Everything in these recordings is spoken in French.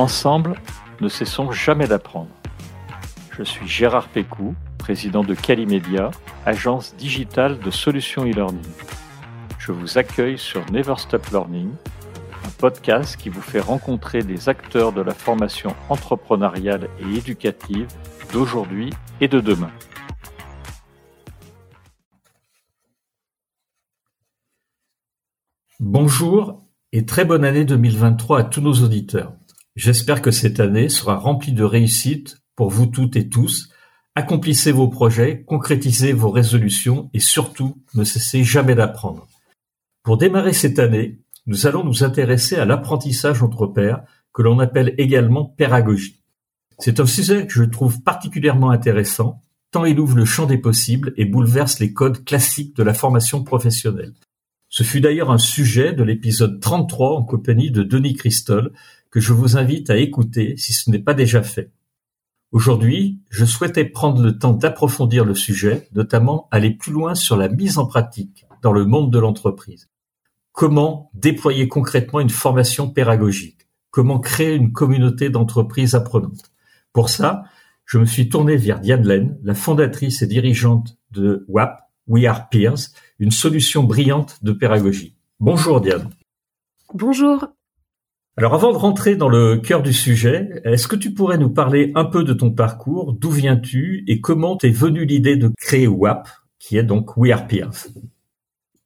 Ensemble, ne cessons jamais d'apprendre. Je suis Gérard Pécou, président de Calimedia, agence digitale de solutions e-learning. Je vous accueille sur Never Stop Learning, un podcast qui vous fait rencontrer des acteurs de la formation entrepreneuriale et éducative d'aujourd'hui et de demain. Bonjour et très bonne année 2023 à tous nos auditeurs. J'espère que cette année sera remplie de réussite pour vous toutes et tous. Accomplissez vos projets, concrétisez vos résolutions et surtout ne cessez jamais d'apprendre. Pour démarrer cette année, nous allons nous intéresser à l'apprentissage entre pairs que l'on appelle également pédagogie. C'est un sujet que je trouve particulièrement intéressant tant il ouvre le champ des possibles et bouleverse les codes classiques de la formation professionnelle. Ce fut d'ailleurs un sujet de l'épisode 33 en compagnie de Denis Christol que je vous invite à écouter si ce n'est pas déjà fait. Aujourd'hui, je souhaitais prendre le temps d'approfondir le sujet, notamment aller plus loin sur la mise en pratique dans le monde de l'entreprise. Comment déployer concrètement une formation pédagogique? Comment créer une communauté d'entreprises apprenantes? Pour ça, je me suis tourné vers Diane Len, la fondatrice et dirigeante de WAP, We Are Peers, une solution brillante de pédagogie. Bonjour Diane. Bonjour. Alors avant de rentrer dans le cœur du sujet, est-ce que tu pourrais nous parler un peu de ton parcours, d'où viens-tu? Et comment t'es venue l'idée de créer WAP, qui est donc We Are Peers?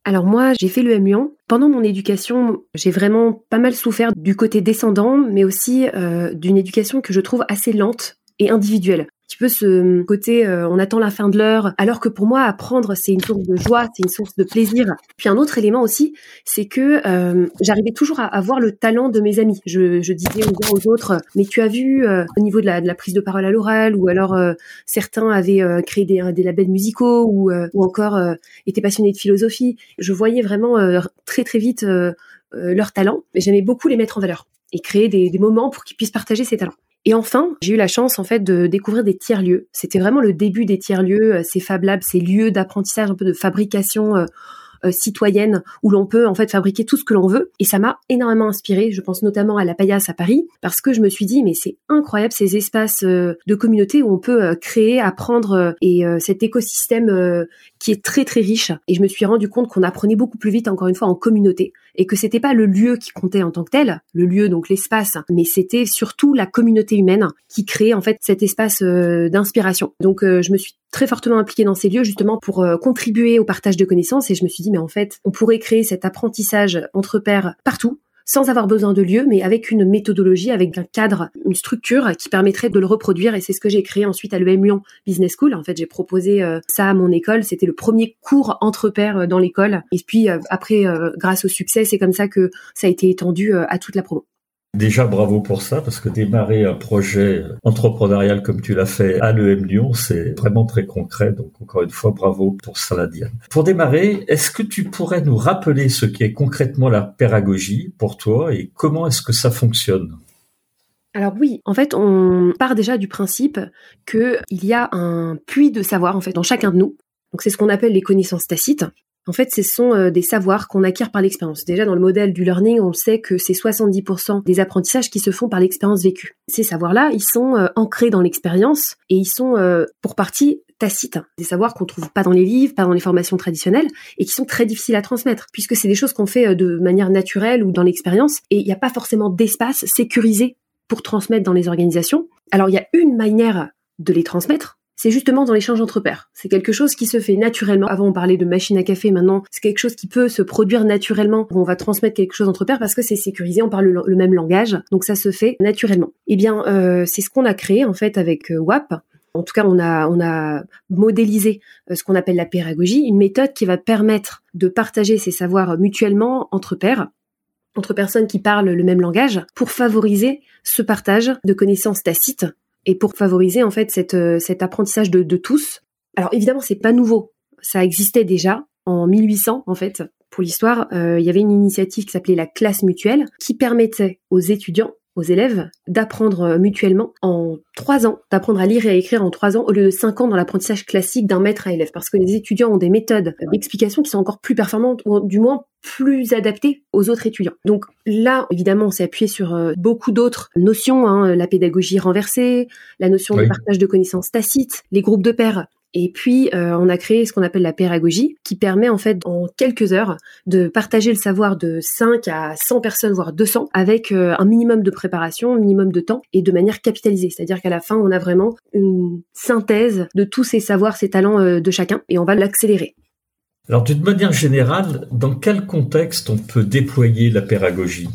Alors moi, j'ai fait le Lyon. Pendant mon éducation, j'ai vraiment pas mal souffert du côté descendant, mais aussi euh, d'une éducation que je trouve assez lente et individuelle petit peu ce côté euh, on attend la fin de l'heure. Alors que pour moi apprendre c'est une source de joie c'est une source de plaisir. Puis un autre élément aussi c'est que euh, j'arrivais toujours à, avoir le talent de mes amis. Je, je disais aux uns aux autres mais tu as vu euh, au niveau de la, de la, prise de parole à l'oral ou alors certains avaient créé des, des, labels musicaux ou, ou encore étaient passionnés de philosophie je voyais vraiment très très vite leur talent mais j'aimais beaucoup les mettre en valeur et créer des, des moments pour qu'ils puissent partager ces talents et enfin, j'ai eu la chance en fait de découvrir des tiers-lieux. C'était vraiment le début des tiers-lieux, euh, ces Fab Labs, ces lieux d'apprentissage, un peu de fabrication euh, euh, citoyenne où l'on peut en fait fabriquer tout ce que l'on veut. Et ça m'a énormément inspiré. Je pense notamment à la Paillasse à Paris parce que je me suis dit mais c'est incroyable ces espaces de communauté où on peut créer, apprendre et cet écosystème qui est très très riche. Et je me suis rendu compte qu'on apprenait beaucoup plus vite encore une fois en communauté et que c'était pas le lieu qui comptait en tant que tel, le lieu donc l'espace, mais c'était surtout la communauté humaine qui créait en fait cet espace d'inspiration. Donc je me suis très fortement impliquée dans ces lieux justement pour euh, contribuer au partage de connaissances et je me suis dit mais en fait on pourrait créer cet apprentissage entre pairs partout sans avoir besoin de lieu, mais avec une méthodologie, avec un cadre, une structure qui permettrait de le reproduire. Et c'est ce que j'ai créé ensuite à l'EM Lyon Business School. En fait, j'ai proposé euh, ça à mon école. C'était le premier cours entre pairs euh, dans l'école. Et puis après, grâce au succès, c'est comme ça que ça a été étendu à toute la promo. Déjà, bravo pour ça, parce que démarrer un projet entrepreneurial comme tu l'as fait à l'EM Lyon, c'est vraiment très concret. Donc, encore une fois, bravo pour ça, Diane. Pour démarrer, est-ce que tu pourrais nous rappeler ce qu'est concrètement la pédagogie pour toi et comment est-ce que ça fonctionne? Alors oui, en fait, on part déjà du principe qu'il y a un puits de savoir en fait dans chacun de nous. Donc c'est ce qu'on appelle les connaissances tacites. En fait, ce sont euh, des savoirs qu'on acquiert par l'expérience. Déjà, dans le modèle du learning, on sait que c'est 70% des apprentissages qui se font par l'expérience vécue. Ces savoirs-là, ils sont euh, ancrés dans l'expérience et ils sont, euh, pour partie, tacites. Des savoirs qu'on trouve pas dans les livres, pas dans les formations traditionnelles et qui sont très difficiles à transmettre puisque c'est des choses qu'on fait de manière naturelle ou dans l'expérience et il n'y a pas forcément d'espace sécurisé pour transmettre dans les organisations. Alors, il y a une manière de les transmettre, c'est justement dans l'échange entre pairs. C'est quelque chose qui se fait naturellement. Avant, on parlait de machine à café. Maintenant, c'est quelque chose qui peut se produire naturellement. On va transmettre quelque chose entre pairs parce que c'est sécurisé. On parle le, même langage. Donc, ça se fait naturellement. Eh bien, euh, c'est ce qu'on a créé, en fait, avec euh, WAP. En tout cas, on a, on a modélisé euh, ce qu'on appelle la pédagogie, une méthode qui va permettre de partager ces savoirs mutuellement entre pairs entre personnes qui parlent le même langage pour favoriser ce partage de connaissances tacites et pour favoriser en fait euh, cet apprentissage de, de tous. Alors évidemment, c'est pas nouveau, ça existait déjà en 1800 en fait. Pour l'histoire, euh, il y avait une initiative qui s'appelait la classe mutuelle qui permettait aux étudiants aux élèves d'apprendre euh, mutuellement en trois ans, d'apprendre à lire et à écrire en trois ans au lieu de cinq ans dans l'apprentissage classique d'un maître à élève. Parce que les étudiants ont des méthodes d'explication qui sont encore plus performantes ou du moins plus adaptées aux autres étudiants. Donc là, évidemment, on s'est appuyé sur euh, beaucoup d'autres notions, hein, la pédagogie renversée, la notion de partage de connaissances tacites, les groupes de pairs. Et puis, euh, on a créé ce qu'on appelle la pédagogie, qui permet en fait en quelques heures de partager le savoir de 5 à 100 personnes, voire 200, avec euh, un minimum de préparation, un minimum de temps, et de manière capitalisée. C'est-à-dire qu'à la fin, on a vraiment une synthèse de tous ces savoirs, ces talents euh, de chacun, et on va l'accélérer. Alors, d'une manière générale, dans quel contexte on peut déployer la pédagogie?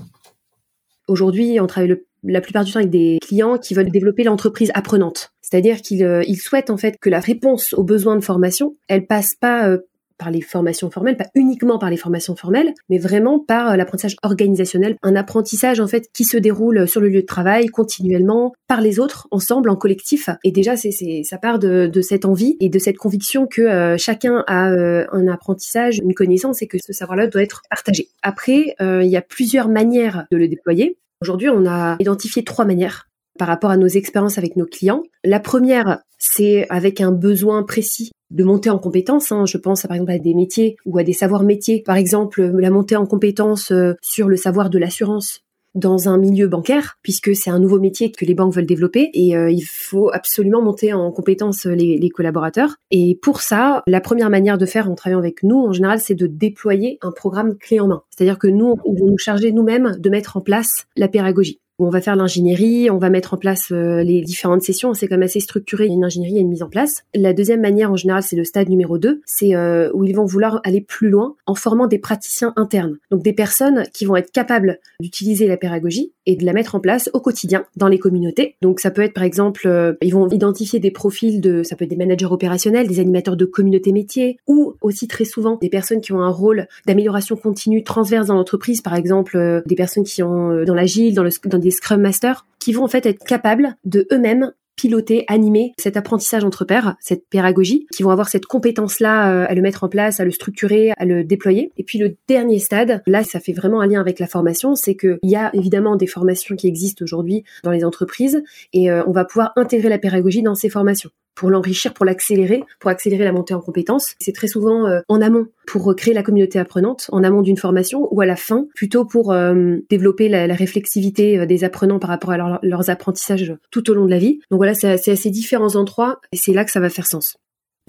Aujourd'hui, on travaille la plupart du temps avec des clients qui veulent développer l'entreprise apprenante. C'est-à-dire qu'ils euh, souhaitent en fait que la réponse aux besoins de formation, elle passe pas euh, par les formations formelles, pas uniquement par les formations formelles, mais vraiment par euh, l'apprentissage organisationnel, un apprentissage en fait qui se déroule sur le lieu de travail continuellement par les autres, ensemble, en collectif. Et déjà, c'est, ça part de, cette envie et de cette conviction que chacun a un apprentissage, une connaissance et que ce savoir-là doit être partagé. Après, il y a plusieurs manières de le déployer. Aujourd'hui, on a identifié trois manières par rapport à nos expériences avec nos clients. La première, c'est avec un besoin précis de monter en compétences. Hein. Je pense par exemple à des métiers ou à des savoirs métiers. Par exemple, la montée en compétences euh, sur le savoir de l'assurance dans un milieu bancaire, puisque c'est un nouveau métier que les banques veulent développer et euh, il faut absolument monter en compétences les, les, collaborateurs. Et pour ça, la première manière de faire en travaillant avec nous, en général, c'est de déployer un programme clé en main. C'est-à-dire que nous, on va nous charger nous-mêmes de mettre en place la pédagogie on va faire l'ingénierie, on va mettre en place euh, les différentes sessions. C'est quand même assez structuré. Il y a une ingénierie, a une mise en place. La deuxième manière, en général, c'est le stade numéro 2. C'est euh, où ils vont vouloir aller plus loin en formant des praticiens internes. Donc des personnes qui vont être capables d'utiliser la pédagogie et de la mettre en place au quotidien dans les communautés. Donc ça peut être par exemple, euh, ils vont identifier des profils de, ça peut être des managers opérationnels, des animateurs de communautés métiers, ou aussi très souvent des personnes qui ont un rôle d'amélioration continue transverse dans l'entreprise, par exemple des personnes qui ont dans l'agile, dans, dans des Scrum Master, qui vont en fait être capables de eux-mêmes piloter, animer cet apprentissage entre pairs, cette pédagogie, qui vont avoir cette compétence-là euh, à le mettre en place, à le structurer, à le déployer. Et puis le dernier stade, là, ça fait vraiment un lien avec la formation, c'est qu'il y a évidemment des formations qui existent aujourd'hui dans les entreprises et euh, on va pouvoir intégrer la pédagogie dans ces formations pour l'enrichir, pour l'accélérer, pour accélérer la montée en compétences. C'est très souvent euh, en amont pour créer la communauté apprenante, en amont d'une formation, ou à la fin, plutôt pour euh, développer la, réflexivité euh, des apprenants par rapport à leurs apprentissages tout au long de la vie. Donc voilà, c'est à ces différents endroits, et c'est là que ça va faire sens.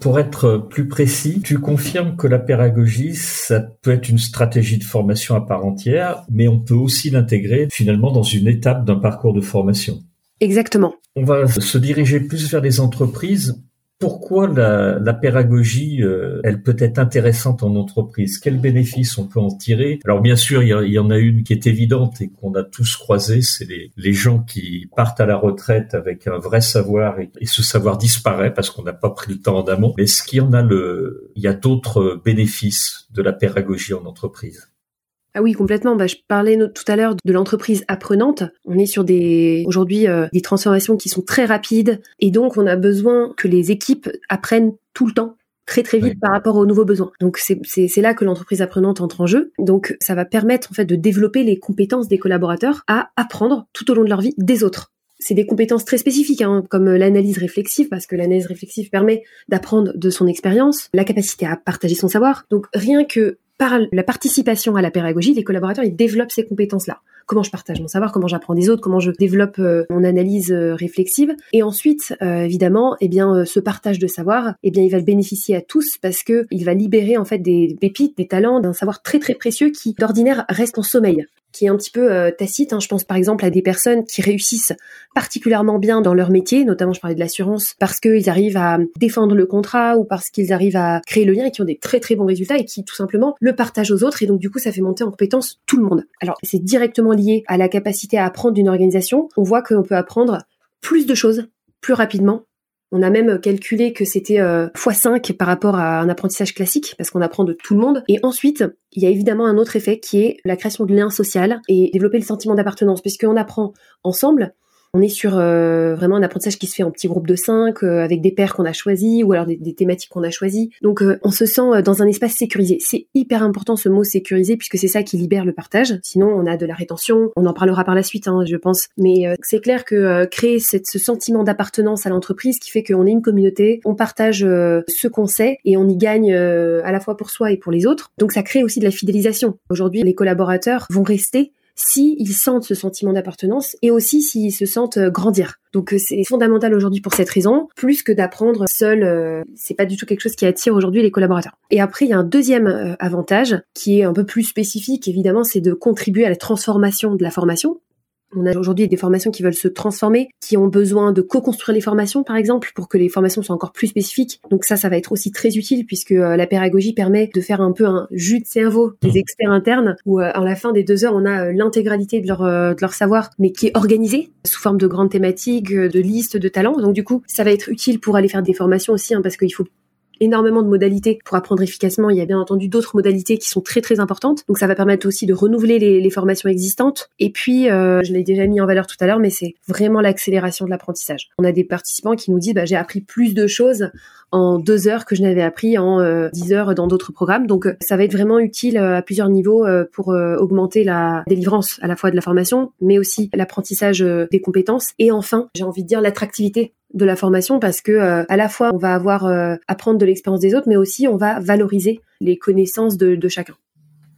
Pour être plus précis, tu confirmes que la pédagogie, ça peut être une stratégie de formation à part entière, mais on peut aussi l'intégrer finalement dans une étape d'un parcours de formation. Exactement. On va se diriger plus vers les entreprises. Pourquoi la, pédagogie, euh, elle peut être intéressante en entreprise? Quels bénéfices on peut en tirer? Alors bien sûr, il y, en a une qui est évidente et qu'on a tous croisé, c'est les, gens qui partent à la retraite avec un vrai savoir et, ce savoir disparaît parce qu'on n'a pas pris le temps en amont. Est-ce qu'il y en a le, il y a d'autres bénéfices de la pédagogie en entreprise? Ah oui, complètement. Bah, je parlais tout à l'heure de l'entreprise apprenante. On est sur des aujourd'hui euh, des transformations qui sont très rapides et donc on a besoin que les équipes apprennent tout le temps très très vite par rapport aux nouveaux besoins. Donc c'est là que l'entreprise apprenante entre en jeu. Donc ça va permettre en fait de développer les compétences des collaborateurs à apprendre tout au long de leur vie des autres. C'est des compétences très spécifiques, hein, comme l'analyse réflexive, parce que l'analyse réflexive permet d'apprendre de son expérience, la capacité à partager son savoir. Donc rien que par la participation à la pédagogie, les collaborateurs, ils développent ces compétences-là. Comment je partage mon savoir, comment j'apprends des autres, comment je développe euh, mon analyse euh, réflexive. Et ensuite, euh, évidemment, eh bien, ce partage de savoir, eh bien, il va bénéficier à tous parce que il va libérer en fait des pépites, des talents, d'un savoir très très précieux qui d'ordinaire reste en sommeil qui est un petit peu euh, tacite. Hein. Je pense par exemple à des personnes qui réussissent particulièrement bien dans leur métier, notamment je parlais de l'assurance, parce qu'ils arrivent à défendre le contrat ou parce qu'ils arrivent à créer le lien et qui ont des très très bons résultats et qui tout simplement le partagent aux autres et donc du coup ça fait monter en compétence tout le monde. Alors c'est directement lié à la capacité à apprendre d'une organisation. On voit qu'on peut apprendre plus de choses plus rapidement on a même calculé que c'était euh, x5 par rapport à un apprentissage classique, parce qu'on apprend de tout le monde. Et ensuite, il y a évidemment un autre effet qui est la création de liens sociaux et développer le sentiment d'appartenance, puisqu'on apprend ensemble, On est sur euh, vraiment un apprentissage qui se fait en petits groupes de cinq, euh, avec des pairs qu'on a choisis ou alors des, thématiques qu'on a choisies. Donc on se sent dans un espace sécurisé. C'est hyper important ce mot sécurisé puisque c'est ça qui libère le partage. Sinon on a de la rétention. On en parlera par la suite, hein, je pense. Mais c'est clair que créer cette, ce sentiment d'appartenance à l'entreprise qui fait qu'on est une communauté, on partage ce qu'on sait et on y gagne à la fois pour soi et pour les autres. Donc ça crée aussi de la fidélisation. Aujourd'hui, les collaborateurs vont rester s'ils sentent ce sentiment d'appartenance et aussi s'ils se sentent euh, grandir. Donc euh, c'est fondamental aujourd'hui pour cette raison, plus que d'apprendre seul, euh, c'est pas du tout quelque chose qui attire aujourd'hui les collaborateurs. Et après il y a un deuxième avantage qui est un peu plus spécifique évidemment, c'est de contribuer à la transformation de la formation. On a aujourd'hui des formations qui veulent se transformer, qui ont besoin de co-construire les formations, par exemple, pour que les formations soient encore plus spécifiques. Donc ça, ça va être aussi très utile puisque euh, la pédagogie permet de faire un peu un jus de cerveau des mmh. experts internes, où à euh, la fin des deux heures, on a euh, l'intégralité de leur, de leur savoir, mais qui est organisé sous forme de grandes thématiques, de listes de talents. Donc du coup, ça va être utile pour aller faire des formations aussi, hein, parce qu'il faut énormément de modalités pour apprendre efficacement. Il y a bien entendu d'autres modalités qui sont très très importantes. Donc ça va permettre aussi de renouveler les, formations existantes. Et puis, euh, je l'ai déjà mis en valeur tout à l'heure, mais c'est vraiment l'accélération de l'apprentissage. On a des participants qui nous disent, bah, j'ai appris plus de choses en deux heures que je n'avais appris en euh, dix heures dans d'autres programmes. Donc euh, ça va être vraiment utile à plusieurs niveaux pour augmenter la délivrance à la fois de la formation, mais aussi l'apprentissage des compétences. Et enfin, j'ai envie de dire l'attractivité de la formation parce que euh, à la fois on va avoir euh, apprendre de l'expérience des autres, mais aussi on va valoriser les connaissances de chacun.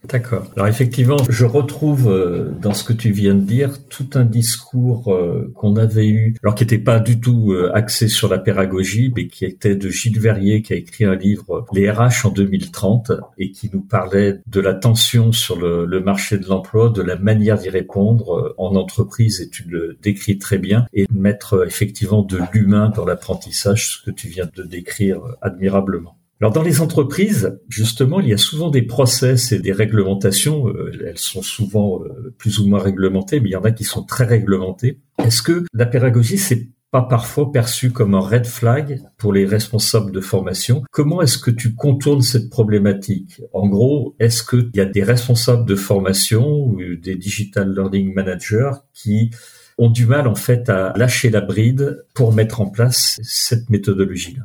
D'accord. Alors effectivement, je retrouve euh, dans ce que tu viens de dire tout un discours euh, qu'on avait eu, alors qui n'était pas du tout euh, axé sur la pédagogie, mais qui était de Gilles Verrier, qui a écrit un livre, Les RH en 2030, et qui nous parlait de la tension sur le, le marché de l'emploi, de la manière d'y répondre en entreprise, et tu le décris très bien, et mettre effectivement de l'humain dans l'apprentissage, ce que tu viens de décrire admirablement. Alors dans les entreprises, justement, il y a souvent des process et des réglementations. Euh, elles sont souvent euh, plus ou moins réglementées, mais il y en a qui sont très réglementées. Est-ce que la pédagogie, c'est pas parfois perçu comme un red flag pour les responsables de formation? Comment est-ce que tu contournes cette problématique? En gros, est-ce qu'il y a des responsables de formation ou des digital learning managers qui ont du mal en fait à lâcher la bride pour mettre en place cette méthodologie-là?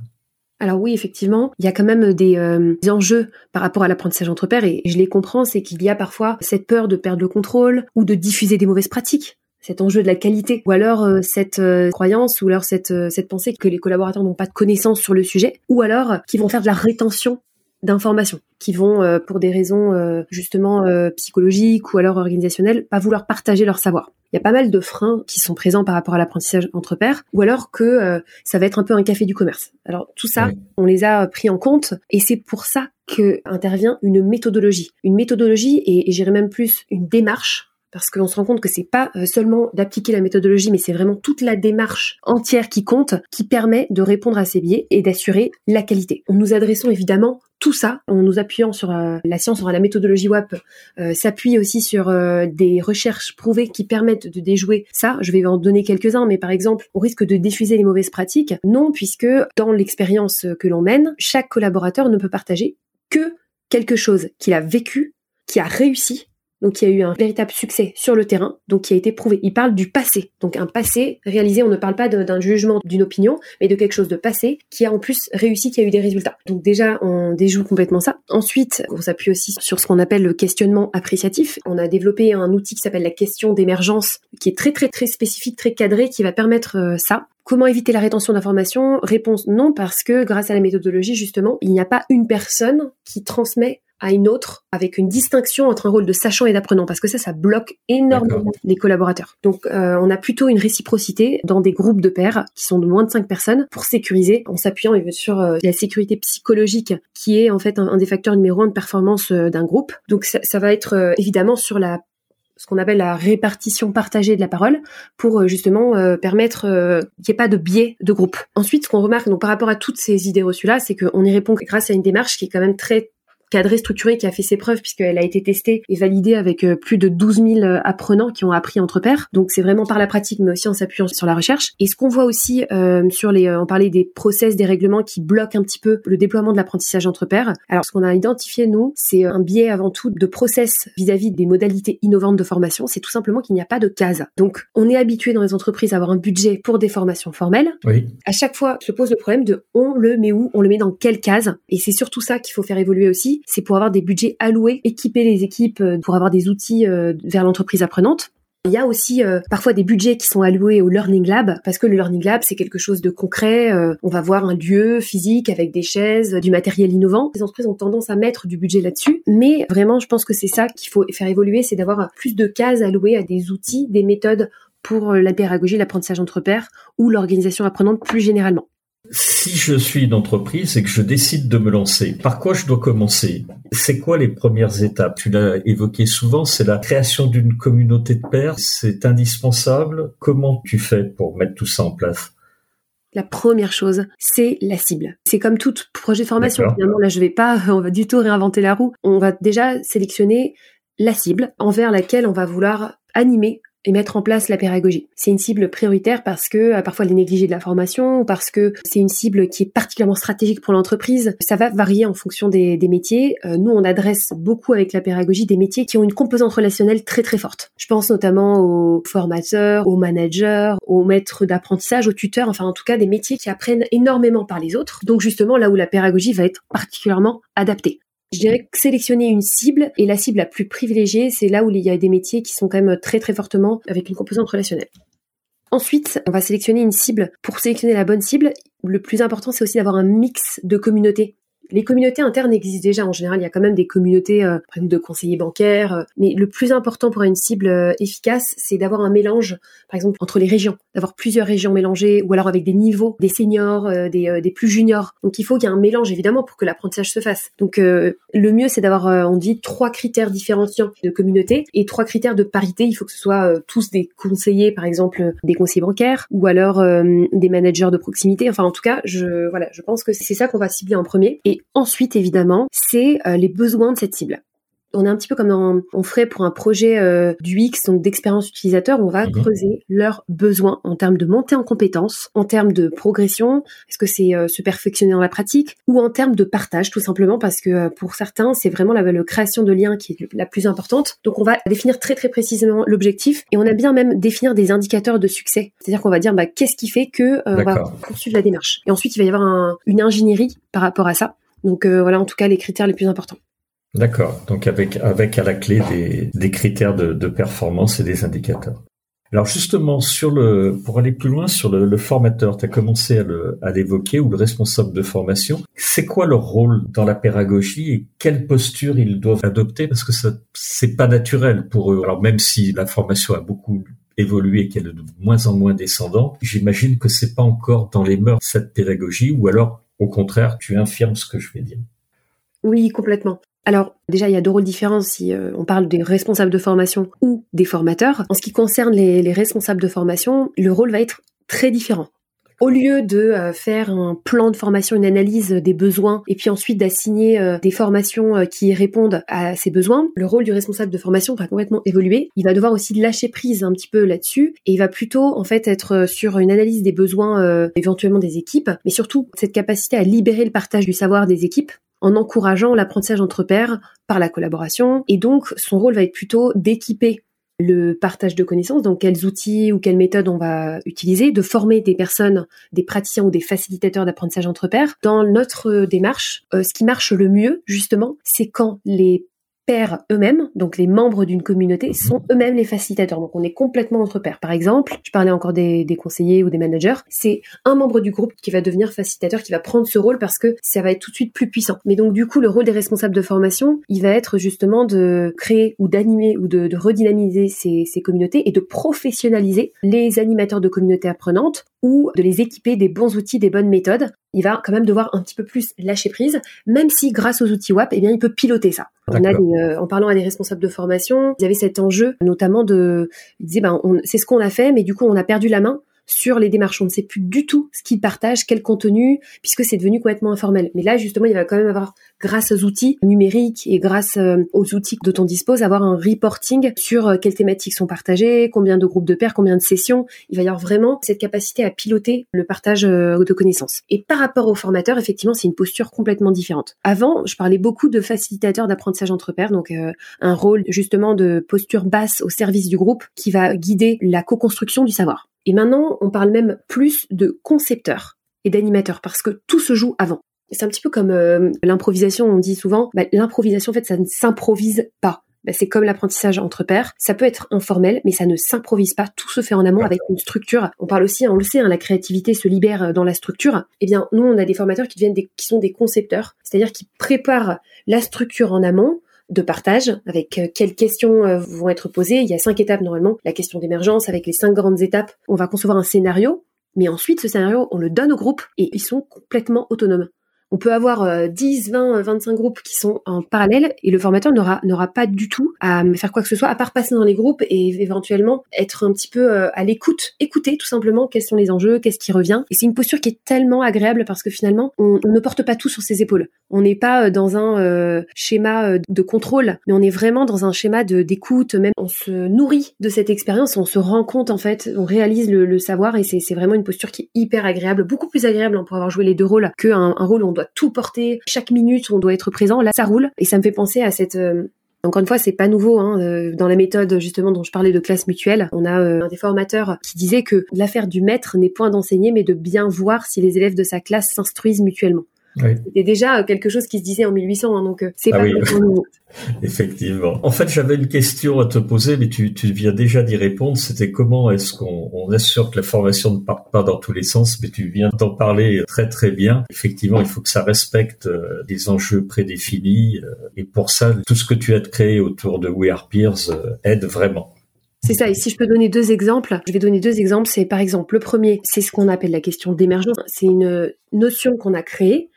Alors oui, effectivement, il y a quand même des, euh, enjeux par rapport à l'apprentissage entre pairs et je les comprends, c'est qu'il y a parfois cette peur de perdre le contrôle ou de diffuser des mauvaises pratiques cet enjeu de la qualité, ou alors euh, cette euh, croyance, ou alors cette, cette pensée que les collaborateurs n'ont pas de connaissances sur le sujet, ou alors qu'ils vont faire de la rétention d'informations qui vont, euh, pour des raisons euh, justement euh, psychologiques ou alors organisationnelles, pas vouloir partager leur savoir. Il y a pas mal de freins qui sont présents par rapport à l'apprentissage entre pairs, ou alors que ça va être un peu un café du commerce. Alors tout ça, on les a pris en compte, et c'est pour ça que intervient une méthodologie. Une méthodologie, et, et j'irais même plus une démarche parce qu'on se rend compte que c'est pas seulement d'appliquer la méthodologie, mais c'est vraiment toute la démarche entière qui compte, qui permet de répondre à ces biais et d'assurer la qualité. Nous adressons évidemment tout ça, en nous appuyant sur euh, la science, sur la méthodologie WAP, euh, s'appuie aussi sur euh, des recherches prouvées qui permettent de déjouer ça. Je vais en donner quelques-uns, mais par exemple, au risque de diffuser les mauvaises pratiques, non, puisque dans l'expérience que l'on mène, chaque collaborateur ne peut partager que quelque chose qu'il a vécu, qui a réussi donc il y a eu un véritable succès sur le terrain, donc qui a été prouvé. Il parle du passé, donc un passé réalisé. On ne parle pas d'un jugement, d'une opinion, mais de quelque chose de passé qui a en plus réussi, qui a eu des résultats. Donc déjà, on déjoue complètement ça. Ensuite, on s'appuie aussi sur ce qu'on appelle le questionnement appréciatif. On a développé un outil qui s'appelle la question d'émergence, qui est très très très spécifique, très cadré, qui va permettre euh, ça. Comment éviter la rétention d'informations? Réponse non, parce que grâce à la méthodologie, justement, il n'y a pas une personne qui transmet à une autre avec une distinction entre un rôle de sachant et d'apprenant parce que ça ça bloque énormément les collaborateurs. Donc euh, on a plutôt une réciprocité dans des groupes de pairs qui sont de moins de cinq personnes pour sécuriser en s'appuyant sur euh, la sécurité psychologique qui est en fait un, des facteurs numéro un de performance euh, d'un groupe. Donc ça, ça va être évidemment sur la ce qu'on appelle la répartition partagée de la parole pour justement permettre qu'il n'y ait pas de biais de groupe. Ensuite, ce qu'on remarque donc par rapport à toutes ces idées reçues là, c'est qu'on y répond grâce à une démarche qui est quand même très cadrée, structurée, qui a fait ses preuves puisqu'elle a été testée et validée avec euh, plus de 12 000 apprenants qui ont appris entre pairs. Donc c'est vraiment par la pratique, mais aussi en s'appuyant sur la recherche. Et ce qu'on voit aussi euh, sur les, on parlait des process, des règlements qui bloquent un petit peu le déploiement de l'apprentissage entre pairs. Alors ce qu'on a identifié nous, c'est un biais avant tout de process vis-à-vis des modalités innovantes de formation. C'est tout simplement qu'il n'y a pas de case. Donc on est habitué dans les entreprises à avoir un budget pour des formations formelles. Oui. À chaque fois, se pose le problème de on le met où, on le met dans quelle case. Et c'est surtout ça qu'il faut faire évoluer aussi. C'est pour avoir des budgets alloués, équiper les équipes euh, pour avoir des outils euh, vers l'entreprise apprenante. Il y a aussi euh, parfois des budgets qui sont alloués au Learning Lab parce que le Learning Lab c'est quelque chose de concret. on va voir un lieu physique avec des chaises, du matériel innovant. Les entreprises ont tendance à mettre du budget là-dessus, mais vraiment je pense que c'est ça qu'il faut faire évoluer, c'est d'avoir plus de cases allouées à des outils, des méthodes pour la pédagogie, l'apprentissage entre pairs ou l'organisation apprenante plus généralement. Si je suis une entreprise et que je décide de me lancer, par quoi je dois commencer? C'est quoi les premières étapes? Tu l'as évoqué souvent, c'est la création d'une communauté de pairs, c'est indispensable? Comment tu fais pour mettre tout ça en place? La première chose, c'est la cible. C'est comme tout projet de formation. Finalement, là, je vais pas, on va du tout réinventer la roue. On va déjà sélectionner la cible envers laquelle on va vouloir animer et mettre en place la pédagogie. C'est une cible prioritaire parce que euh, parfois elle est négligée de la formation parce que c'est une cible qui est particulièrement stratégique pour l'entreprise. Ça va varier en fonction des, des métiers. Euh, nous, on adresse beaucoup avec la pédagogie des métiers qui ont une composante relationnelle très très forte. Je pense notamment aux formateurs, aux managers, aux maîtres d'apprentissage, aux tuteurs, enfin en tout cas des métiers qui apprennent énormément par les autres. Donc justement là où la pédagogie va être particulièrement adaptée. Je dirais que sélectionner une cible et la cible la plus privilégiée, c'est là où il y a des métiers qui sont quand même très très fortement avec une composante relationnelle. Ensuite, on va sélectionner une cible. Pour sélectionner la bonne cible, le plus important, c'est aussi d'avoir un mix de communautés les communautés internes existent déjà. En général, il y a quand même des communautés euh, de conseillers bancaires. Euh, mais le plus important pour une cible euh, efficace, c'est d'avoir un mélange, par exemple, entre les régions, d'avoir plusieurs régions mélangées, ou alors avec des niveaux, des seniors, des, des, plus juniors. Donc il faut qu'il y ait un mélange, évidemment, pour que l'apprentissage se fasse. Donc le mieux, c'est d'avoir, on dit, trois critères différenciants de communauté et trois critères de parité. Il faut que ce soit tous des conseillers, par exemple, des conseillers bancaires, ou alors des managers de proximité. Enfin, en tout cas, je, voilà, je pense que c'est ça qu'on va cibler en premier. Ensuite, évidemment, c'est euh, les besoins de cette cible on est un petit peu comme on ferait pour un projet euh, du X, donc d'expérience utilisateur, on va mhm. creuser leurs besoins en termes de montée en compétences, en termes de progression, est-ce que c'est euh, se perfectionner dans la pratique, ou en termes de partage, tout simplement parce que euh, pour certains, c'est vraiment la, la, création de liens qui est la plus importante. Donc on va définir très très précisément l'objectif et on a bien même définir des indicateurs de succès. C'est-à-dire qu'on va dire bah, qu'est-ce qui fait que on va poursuivre la démarche. Et ensuite, il va y avoir une ingénierie par rapport à ça. Donc voilà en tout cas les critères les plus importants. D'accord. Donc avec avec à la clé des, des critères de, de performance et des indicateurs. Alors justement sur le pour aller plus loin sur le, le formateur, tu as commencé à l'évoquer ou le responsable de formation. C'est quoi leur rôle dans la pédagogie et quelle posture ils doivent adopter? Parce que ça c'est pas naturel pour eux. Alors même si la formation a beaucoup évolué et qu'elle est de moins en moins descendante, j'imagine que c'est pas encore dans les mœurs cette pédagogie ou alors au contraire tu infirmes ce que je vais dire. Oui, complètement. Alors déjà, il y a deux rôles différents si euh, on parle des responsables de formation ou des formateurs. En ce qui concerne les, responsables de formation, le rôle va être très différent. Au lieu de euh, faire un plan de formation, une analyse des besoins, et puis ensuite d'assigner euh, des formations qui répondent à ces besoins, le rôle du responsable de formation va complètement évoluer. Il va devoir aussi lâcher prise un petit peu là-dessus, et il va plutôt en fait être sur une analyse des besoins éventuellement des équipes, mais surtout cette capacité à libérer le partage du savoir des équipes en encourageant l'apprentissage entre pairs par la collaboration. Et donc, son rôle va être plutôt d'équiper le partage de connaissances, donc quels outils ou quelles méthodes on va utiliser, de former des personnes, des praticiens ou des facilitateurs d'apprentissage entre pairs. Dans notre démarche, euh, ce qui marche le mieux, justement, c'est quand les pairs eux-mêmes, donc les membres d'une communauté, mhm. sont eux-mêmes les facilitateurs. Donc on est complètement entre pairs. Par exemple, je parlais encore des, conseillers ou des managers, c'est un membre du groupe qui va devenir facilitateur, qui va prendre ce rôle parce que ça va être tout de suite plus puissant. Mais donc du coup, le rôle des responsables de formation, il va être justement de créer ou d'animer ou de, redynamiser ces, ces communautés et de professionnaliser les animateurs de communautés apprenantes ou de les équiper des bons outils, des bonnes méthodes. Il va quand même devoir un petit peu plus lâcher prise, même si grâce aux outils WAP, eh bien, il peut piloter ça. On a euh, en parlant à des responsables de formation, il y avait cet enjeu, notamment de, ils disaient, ben, c'est ce qu'on a fait, mais du coup, on a perdu la main sur les démarches. On ne sait plus du tout ce qu'ils partagent, quel contenu, puisque c'est devenu complètement informel. Mais là, justement, il va quand même avoir, grâce aux outils numériques et grâce euh, aux outils dont on dispose, avoir un reporting sur euh, quelles thématiques sont partagées, combien de groupes de pairs, combien de sessions. Il va y avoir vraiment cette capacité à piloter le partage euh, de connaissances. Et par rapport aux formateurs, effectivement, c'est une posture complètement différente. Avant, je parlais beaucoup de facilitateur d'apprentissage entre pairs, donc un rôle justement de posture basse au service du groupe qui va guider la co-construction du savoir. Et maintenant, on parle même plus de concepteur et d'animateur parce que tout se joue avant. C'est un petit peu comme euh, l'improvisation, on dit souvent, bah, l'improvisation en fait ça ne s'improvise pas. Bah, c'est comme l'apprentissage entre pairs, ça peut être informel, mais ça ne s'improvise pas. Tout se fait en amont avec une structure. On parle aussi, on le sait, hein, la créativité se libère euh, dans la structure. Eh bien, nous, on a des formateurs qui deviennent qui sont des concepteurs, c'est-à-dire qui préparent la structure en amont de partage avec euh, quelles questions euh, vont être posées. Il y a cinq étapes normalement. La question d'émergence avec les cinq grandes étapes. On va concevoir un scénario, mais ensuite ce scénario, on le donne au groupe et ils sont complètement autonomes on peut avoir 10, 20, 25 groupes qui sont en parallèle et le formateur n'aura n'aura pas du tout à faire quoi que ce soit à part passer dans les groupes et éventuellement être un petit peu euh, à l'écoute, écouter tout simplement quels sont les enjeux, qu'est-ce qui revient. Et c'est une posture qui est tellement agréable parce que finalement on, ne porte pas tout sur ses épaules. On n'est pas euh, dans un euh, schéma de contrôle, mais on est vraiment dans un schéma d'écoute. Même on se nourrit de cette expérience, on se rend compte en fait, on réalise le, savoir et c'est vraiment une posture qui est hyper agréable, beaucoup plus agréable pour avoir joué les deux rôles qu'un un rôle où on tout porter, chaque minute on doit être présent. Là, ça roule et ça me fait penser à cette euh, encore une fois, c'est pas nouveau hein, euh, dans la méthode justement dont je parlais de classe mutuelle. On a euh, un des formateurs qui disait que l'affaire du maître n'est point d'enseigner, mais de bien voir si les élèves de sa classe s'instruisent mutuellement. C'était déjà quelque chose qui se disait en 1800, hein, donc c'est ah pas nouveau. Effectivement. En fait, j'avais une question à te poser, mais tu, tu viens déjà d'y répondre. C'était comment est-ce qu'on on assure que la formation ne parte pas dans tous les sens, mais tu viens d'en parler très très bien. Effectivement, il faut que ça respecte euh, des enjeux prédéfinis, euh, et pour ça, tout ce que tu as créé autour de We Are Peers euh, aide vraiment. C'est ça. Et si je peux donner deux exemples, je vais donner deux exemples. C'est par exemple le premier, c'est ce qu'on appelle la question d'émergence. C'est une notion qu'on a créée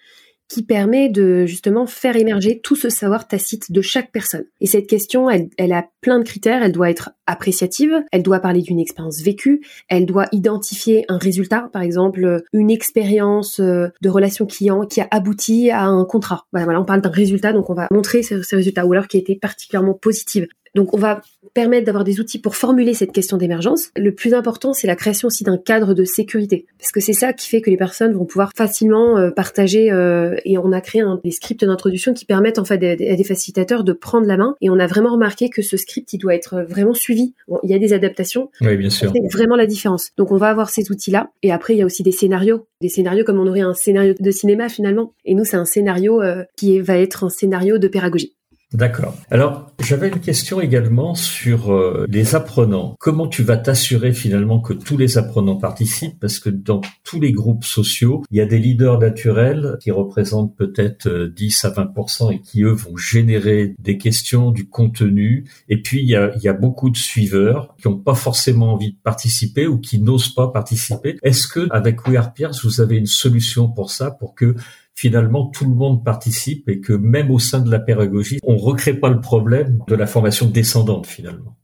qui permet de justement faire émerger tout ce savoir tacite de chaque personne. Et cette question, elle, a plein de critères. Elle doit être appréciative, elle doit parler d'une expérience vécue, elle doit identifier un résultat, par exemple une expérience euh, de relation client qui a abouti à un contrat. Voilà, on parle d'un résultat, donc on va montrer ce, ce résultat, ou alors qui a été particulièrement positive. Donc on va permettre d'avoir des outils pour formuler cette question d'émergence. Le plus important, c'est la création aussi d'un cadre de sécurité, parce que c'est ça qui fait que les personnes vont pouvoir facilement euh, partager. Euh, et on a créé un, des scripts d'introduction qui permettent en fait à des, facilitateurs de prendre la main. Et on a vraiment remarqué que ce script, il doit être vraiment suivi. Il y a des adaptations. Oui, bien sûr. C'est vraiment la différence. Donc on va avoir ces outils-là. Et après, il y a aussi des scénarios, des scénarios comme on aurait un scénario de cinéma finalement. Et nous, c'est un scénario euh, qui va être un scénario de pédagogie. D'accord. Alors, j'avais une question également sur euh, les apprenants. Comment tu vas t'assurer finalement que tous les apprenants participent? Parce que dans tous les groupes sociaux, il y a des leaders naturels qui représentent peut-être 10 euh, à 20% et qui, eux, vont générer des questions, du contenu. Et puis, il y a, beaucoup de suiveurs qui n'ont pas forcément envie de participer ou qui n'osent pas participer. Est-ce que, avec We Are Peers, vous avez une solution pour ça, pour que finalement tout le monde participe et que même au sein de la pédagogie, on recrée pas le problème de la formation descendante finalement.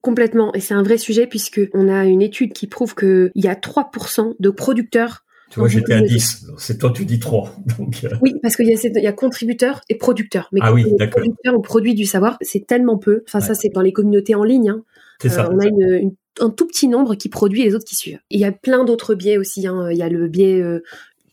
Complètement, et c'est un vrai sujet puisque on a une étude qui prouve qu'il y a 3% de producteurs tu vois, j'étais à 10. C'est toi, tu dis 3. Donc, euh. Oui, parce qu'il y, y, a contributeurs et producteurs. Mais ah oui, les producteurs ont produit du savoir, c'est tellement peu. Enfin, ça, c'est dans les communautés en ligne. Hein. C'est ça. Euh, on a une, un tout petit nombre qui produit et les autres qui suivent. il y a plein d'autres biais aussi. Hein. Il y a le biais, euh,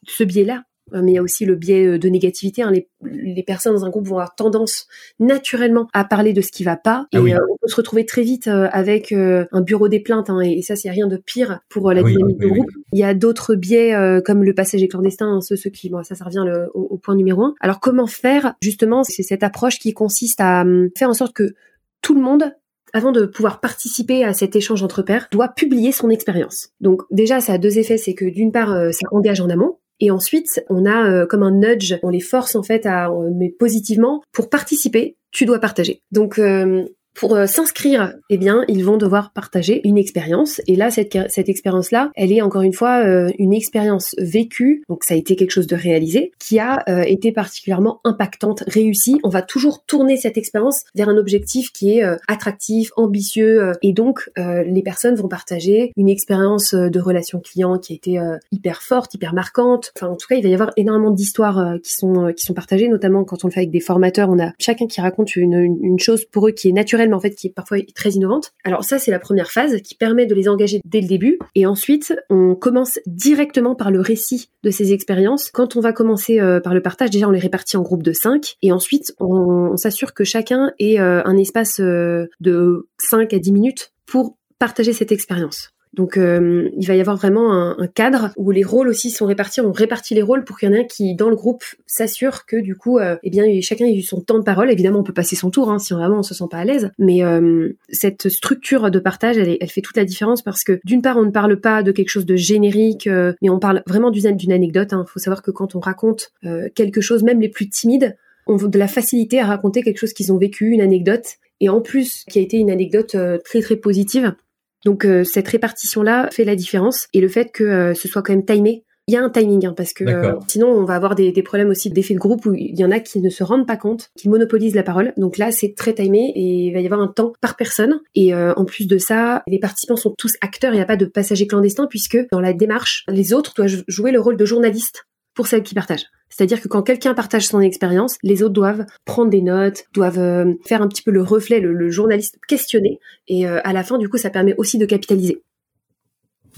ce biais-là, mais il y a aussi le biais euh, de négativité. Hein. Les, les, personnes dans un groupe vont avoir tendance naturellement à parler de ce qui va pas, ah et euh, on peut se retrouver très vite avec un bureau des plaintes, hein, et, ça c'est rien de pire pour la dynamique du groupe. Il y a d'autres biais comme le passager clandestin, hein, ceux, ceux qui, bon, ça, ça revient le, au, point numéro un. Alors comment faire justement C'est cette approche qui consiste à hum, faire en sorte que tout le monde avant de pouvoir participer à cet échange entre pairs, doit publier son expérience. Donc déjà, ça a deux effets, c'est que d'une part, ça engage en amont, et ensuite, on a euh, comme un nudge, on les force en fait à, euh, mais positivement, pour participer, tu dois partager. Donc, euh, Pour euh, s'inscrire, eh bien, ils vont devoir partager une expérience. Et là, cette, cette expérience-là, elle est encore une fois euh, une expérience vécue. Donc, ça a été quelque chose de réalisé qui a euh, été particulièrement impactante, réussie. On va toujours tourner cette expérience vers un objectif qui est attractif, ambitieux. et donc, les personnes vont partager une expérience de relation client qui a été hyper forte, hyper marquante. Enfin, en tout cas, il va y avoir énormément d'histoires qui sont qui sont partagées, notamment quand on le fait avec des formateurs. On a chacun qui raconte une, une, une chose pour eux qui est naturelle mais en fait qui est parfois très innovante. Alors ça, c'est la première phase qui permet de les engager dès le début. Et ensuite, on commence directement par le récit de ces expériences. Quand on va commencer euh, par le partage, déjà on les répartit en groupes de 5 et ensuite on, s'assure que chacun ait euh, un espace euh, de 5 à 10 minutes pour partager cette expérience. Donc euh, il va y avoir vraiment un, cadre où les rôles aussi sont répartis. On répartit les rôles pour qu'il y en ait un qui, dans le groupe, s'assure que du coup, euh, eh bien, chacun a eu son temps de parole. Évidemment, on peut passer son tour hein, si vraiment on se sent pas à l'aise. Mais euh, cette structure de partage, elle, elle, fait toute la différence parce que d'une part, on ne parle pas de quelque chose de générique, mais on parle vraiment d'une anecdote. Il hein. faut savoir que quand on raconte quelque chose, même les plus timides, on a de la facilité à raconter quelque chose qu'ils ont vécu, une anecdote, et en plus qui a été une anecdote très très positive, donc euh, cette répartition-là fait la différence et le fait que euh, ce soit quand même timé. Il y a un timing hein, parce que euh, sinon on va avoir des, problèmes aussi d'effet de groupe où il y en a qui ne se rendent pas compte, qui monopolisent la parole. Donc là c'est très timé et il va y avoir un temps par personne. Et en plus de ça, les participants sont tous acteurs. Il n'y a pas de passagers clandestins puisque dans la démarche, les autres doivent jouer le rôle de journaliste pour celles qui partagent. C'est-à-dire que quand quelqu'un partage son expérience, les autres doivent prendre des notes, doivent euh, faire un petit peu le reflet, le, journaliste questionner, et euh, à la fin, du coup, ça permet aussi de capitaliser.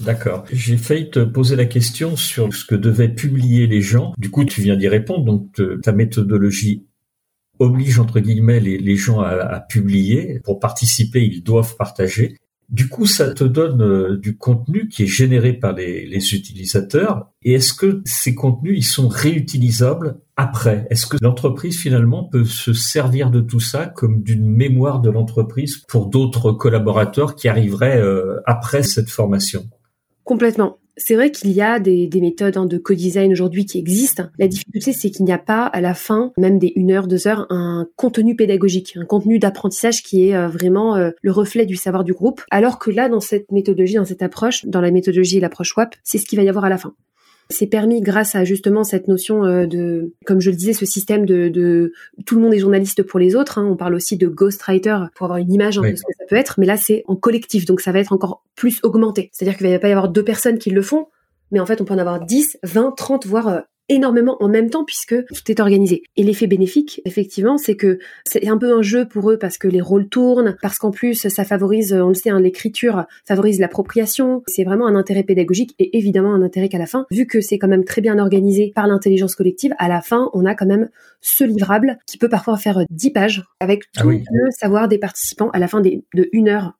D'accord. J'ai failli te poser la question sur ce que devaient publier les gens. Du coup, tu viens d'y répondre. Donc, ta méthodologie oblige entre guillemets les, gens à, à, publier. Pour participer, ils doivent partager. Du coup, ça te donne euh, du contenu qui est généré par les, utilisateurs. Et est-ce que ces contenus, ils sont réutilisables après? Est-ce que l'entreprise, finalement, peut se servir de tout ça comme d'une mémoire de l'entreprise pour d'autres collaborateurs qui arriveraient euh, après cette formation? Complètement. C'est vrai qu'il y a des, méthodes hein, de co-design aujourd'hui qui existent. La difficulté, c'est qu'il n'y a pas à la fin, même des une heure, deux heures, un contenu pédagogique, un contenu d'apprentissage qui est euh, vraiment euh, le reflet du savoir du groupe. Alors que là, dans cette méthodologie, dans cette approche, dans la méthodologie et l'approche WAP, c'est ce qu'il va y avoir à la fin. C'est permis grâce à justement cette notion euh, de, comme je le disais, ce système de, de tout le monde est journaliste pour les autres. Hein. On parle aussi de ghostwriter pour avoir une image de ce que ça peut être, mais là c'est en collectif, donc ça va être encore plus augmenté. C'est-à-dire qu'il va pas y avoir deux personnes qui le font, mais en fait on peut en avoir 10, 20, 30, voire euh, énormément en même temps puisque tout est organisé. Et l'effet bénéfique, effectivement, c'est que c'est un peu un jeu pour eux parce que les rôles tournent, parce qu'en plus ça favorise, on le sait, hein, l'écriture favorise l'appropriation. C'est vraiment un intérêt pédagogique et évidemment un intérêt qu'à la fin, vu que c'est quand même très bien organisé par l'intelligence collective, à la fin on a quand même ce livrable qui peut parfois faire 10 pages avec ah tout le savoir des participants à la fin de une heure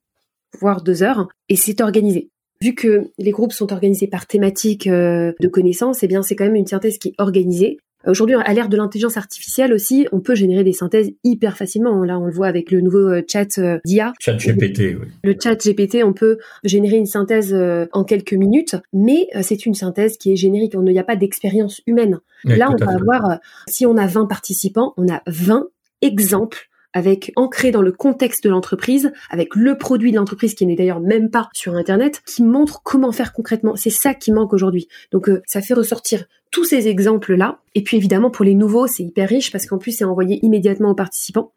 voire deux heures, et c'est organisé. Vu que les groupes sont organisés par thématique euh, de connaissances, eh bien c'est quand même une synthèse qui est organisée. Aujourd'hui, à l'ère de l'intelligence artificielle aussi, on peut générer des synthèses hyper facilement. Là, on le voit avec le nouveau euh, chat euh, d'IA. Chat GPT, oui. Le chat GPT, on peut générer une synthèse en quelques minutes, mais c'est une synthèse qui est générique. Il n'y a pas d'expérience humaine. Là, on va avoir, si on a 20 participants, on a 20 exemples avec ancré dans le contexte de l'entreprise, avec le produit de l'entreprise qui n'est d'ailleurs même pas sur Internet, qui montre comment faire concrètement. C'est ça qui manque aujourd'hui. Donc euh, ça fait ressortir tous ces exemples-là. Et puis évidemment pour les nouveaux, c'est hyper riche parce qu'en plus c'est envoyé immédiatement aux participants.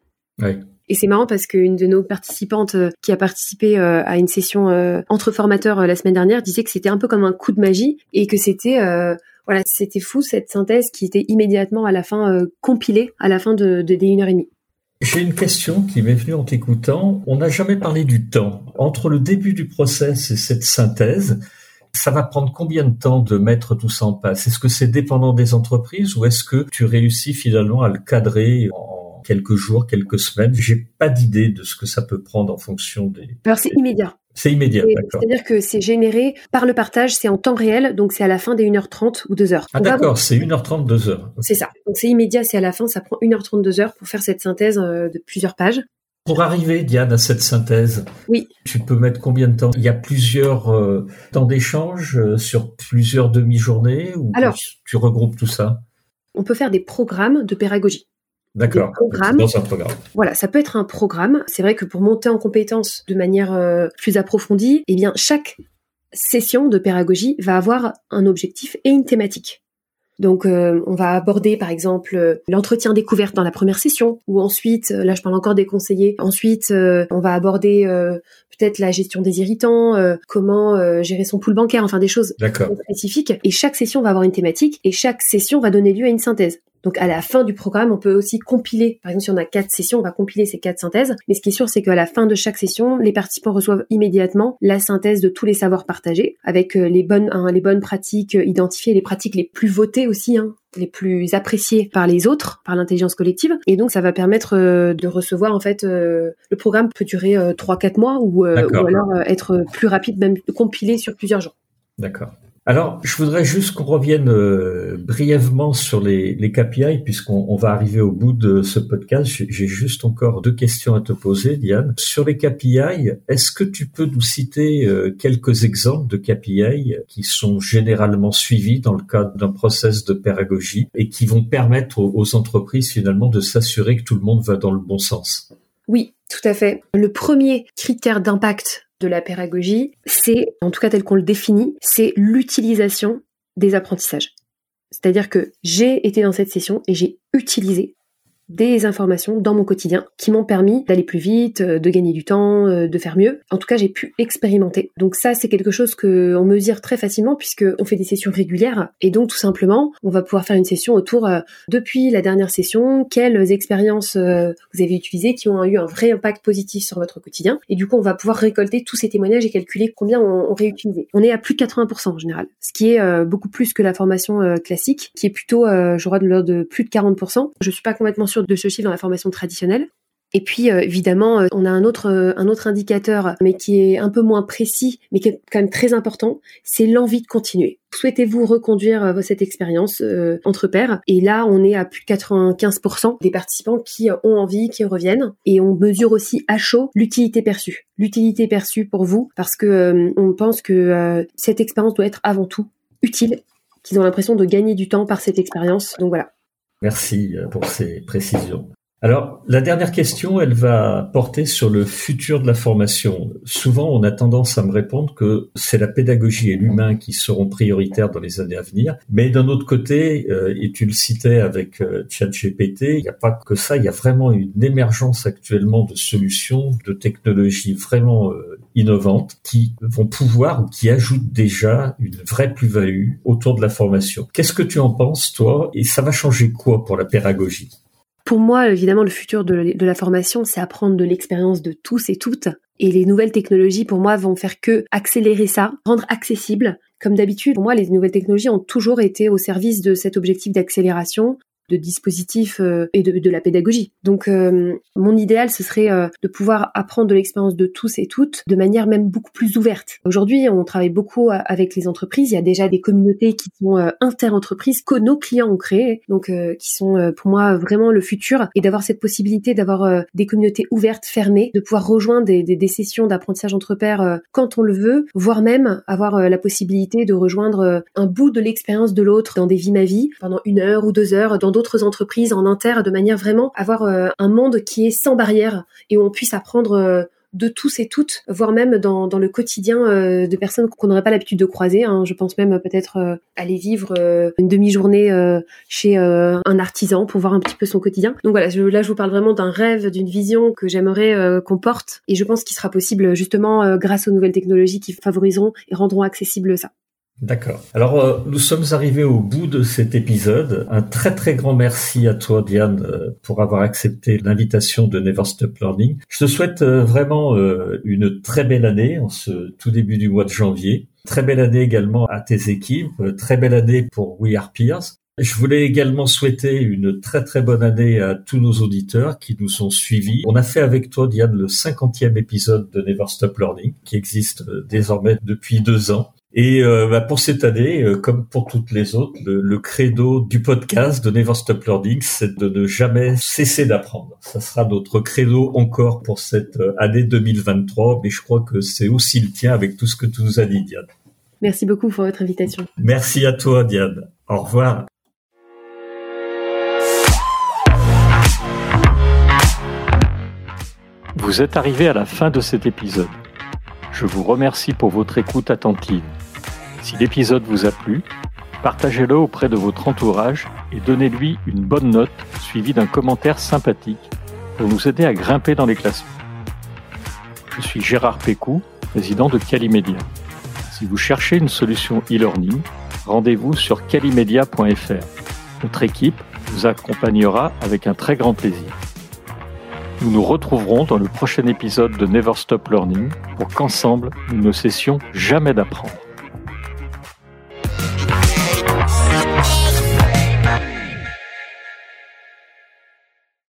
Et c'est marrant parce qu'une de nos participantes euh, qui a participé euh, à une session entre formateurs la semaine dernière disait que c'était un peu comme un coup de magie et que c'était voilà c'était fou cette synthèse qui était immédiatement à la fin compilée à la fin de, de des une heure et demie. J'ai une question qui m'est venue en t'écoutant. On n'a jamais parlé du temps. Entre le début du process et cette synthèse, ça va prendre combien de temps de mettre tout ça en place? Est-ce que c'est dépendant des entreprises ou est-ce que tu réussis finalement à le cadrer en quelques jours, quelques semaines? J'ai pas d'idée de ce que ça peut prendre en fonction des. Alors c'est immédiat. C'est immédiat, d'accord. C'est-à-dire que c'est généré par le partage, c'est en temps réel, donc c'est à la fin des 1h30 ou 2h. Ah d'accord, c'est 1h30, 2h. C'est ça. Donc c'est immédiat, c'est à la fin, ça prend 1h30, 2h pour faire cette synthèse euh, de plusieurs pages. Pour arriver, Diane, à cette synthèse, oui. tu peux mettre combien de temps? Il y a plusieurs euh, temps d'échange euh, sur plusieurs demi-journées ou Alors, tu regroupes tout ça? On peut faire des programmes de pédagogie. D'accord. Dans un programme. Voilà, ça peut être un programme. C'est vrai que pour monter en compétence de manière euh, plus approfondie, eh bien chaque session de pédagogie va avoir un objectif et une thématique. Donc euh, on va aborder par exemple euh, l'entretien découverte dans la première session ou ensuite là je parle encore des conseillers ensuite on va aborder peut-être la gestion des irritants comment gérer son pool bancaire enfin des choses spécifiques et chaque session va avoir une thématique et chaque session va donner lieu à une synthèse donc à la fin du programme, on peut aussi compiler. Par exemple, si on a quatre sessions, on va compiler ces quatre synthèses. Mais ce qui est sûr, c'est qu'à la fin de chaque session, les participants reçoivent immédiatement la synthèse de tous les savoirs partagés, avec euh, les bonnes, hein, les bonnes pratiques euh, identifiées, les pratiques les plus votées aussi, hein, les plus appréciées par les autres, par l'intelligence collective. Et donc, ça va permettre euh, de recevoir, en fait, le programme peut durer 3-4 mois ou, ou alors être plus rapide, même compiler sur plusieurs jours. D'accord. Alors, je voudrais juste qu'on revienne euh, brièvement sur les, KPI, puisqu'on va arriver au bout de ce podcast. J'ai juste encore deux questions à te poser, Diane. Sur les KPI, est-ce que tu peux nous citer euh, quelques exemples de KPI qui sont généralement suivis dans le cadre d'un process de pédagogie et qui vont permettre aux entreprises finalement de s'assurer que tout le monde va dans le bon sens? Oui, tout à fait. Le premier critère d'impact de la pédagogie, c'est, en tout cas tel qu'on le définit, c'est l'utilisation des apprentissages. C'est-à-dire que j'ai été dans cette session et j'ai utilisé des informations dans mon quotidien qui m'ont permis d'aller plus vite, euh, de gagner du temps, euh, de faire mieux. En tout cas, j'ai pu expérimenter. Donc ça, c'est quelque chose que on mesure très facilement puisque on fait des sessions régulières et donc tout simplement, on va pouvoir faire une session autour euh, depuis la dernière session, quelles expériences vous avez utilisées qui ont eu un vrai impact positif sur votre quotidien et du coup, on va pouvoir récolter tous ces témoignages et calculer combien on, on réutilisé. On est à plus de 80% en général, ce qui est beaucoup plus que la formation classique qui est plutôt je crois de l'ordre de plus de 40%. Je suis pas complètement sûre de ce chiffre dans la formation traditionnelle. Et puis euh, évidemment, euh, on a un autre euh, un autre indicateur, mais qui est un peu moins précis, mais qui est quand même très important, c'est l'envie de continuer. Souhaitez-vous reconduire cette expérience entre pairs? Et là, on est à plus de 95% des participants qui ont envie, qui reviennent. Et on mesure aussi à chaud l'utilité perçue. L'utilité perçue pour vous, parce que on pense que cette expérience doit être avant tout utile, qu'ils ont l'impression de gagner du temps par cette expérience. Donc voilà. Merci euh, pour ces précisions. Alors, la dernière question, elle va porter sur le futur de la formation. Souvent, on a tendance à me répondre que c'est la pédagogie et l'humain qui seront prioritaires dans les années à venir. Mais d'un autre côté, euh, et tu le citais avec euh, ChatGPT, il n'y a pas que ça, il y a vraiment une émergence actuellement de solutions, de technologies vraiment euh, innovantes qui vont pouvoir ou qui ajoutent déjà une vraie plus-value autour de la formation. Qu'est-ce que tu en penses, toi? Et ça va changer quoi pour la pédagogie? Pour moi, évidemment, le futur de, la formation, c'est apprendre de l'expérience de tous et toutes. Et les nouvelles technologies, pour moi, vont faire que accélérer ça, rendre accessible. Comme d'habitude, pour moi, les nouvelles technologies ont toujours été au service de cet objectif d'accélération, de dispositifs euh, et de, la pédagogie. Donc euh, mon idéal, ce serait euh, de pouvoir apprendre de l'expérience de tous et toutes de manière même beaucoup plus ouverte. Aujourd'hui, on travaille beaucoup avec les entreprises. Il y a déjà des communautés qui sont inter-entreprises que nos clients ont créées, donc qui sont pour moi vraiment le futur. Et d'avoir cette possibilité d'avoir des communautés ouvertes, fermées, de pouvoir rejoindre des, des, des sessions d'apprentissage entre pairs quand on le veut, voire même avoir la possibilité de rejoindre un bout de l'expérience de l'autre dans des vies ma vie pendant une heure ou deux heures dans d'autres entreprises en inter de manière vraiment avoir euh, un monde qui est sans barrière et où on puisse apprendre euh, de tous et toutes, voire même dans, dans le quotidien euh, de personnes qu'on n'aurait pas l'habitude de croiser. Hein. Je pense même peut-être aller vivre une demi-journée chez un artisan pour voir un petit peu son quotidien. Donc voilà, là je vous parle vraiment d'un rêve, d'une vision que j'aimerais qu'on porte et je pense qu'il sera possible justement grâce aux nouvelles technologies qui favoriseront et rendront accessible ça. D'accord. Alors, euh, nous sommes arrivés au bout de cet épisode. Un très très grand merci à toi, Diane, euh, pour avoir accepté l'invitation de Never Stop Learning. Je te souhaite euh, vraiment une très belle année en ce tout début du mois de janvier. Très belle année également à tes équipes. Très belle année pour We Are Peers. Je voulais également souhaiter une très très bonne année à tous nos auditeurs qui nous ont suivis. On a fait avec toi, Diane, le cinquantième épisode de Never Stop Learning, qui existe désormais depuis deux ans. Et euh, bah, pour cette année, euh, comme pour toutes les autres, le, credo du podcast de Never Stop Learning, c'est de ne jamais cesser d'apprendre. Ça sera notre credo encore pour cette euh, année 2023, mais je crois que c'est aussi le tien avec tout ce que tu nous as dit, Diane. Merci beaucoup pour votre invitation. Merci à toi, Diane. Au revoir. Vous êtes arrivé à la fin de cet épisode. Je vous remercie pour votre écoute attentive. Si l'épisode vous a plu, partagez-le auprès de votre entourage et donnez-lui une bonne note suivie d'un commentaire sympathique pour nous aider à grimper dans les classements. Je suis Gérard Pécou, président de Calimedia. Si vous cherchez une solution e-learning, rendez-vous sur calimedia.fr. Notre équipe vous accompagnera avec un très grand plaisir. Nous nous retrouverons dans le prochain épisode de Never Stop Learning pour qu'ensemble, nous ne cessions jamais d'apprendre.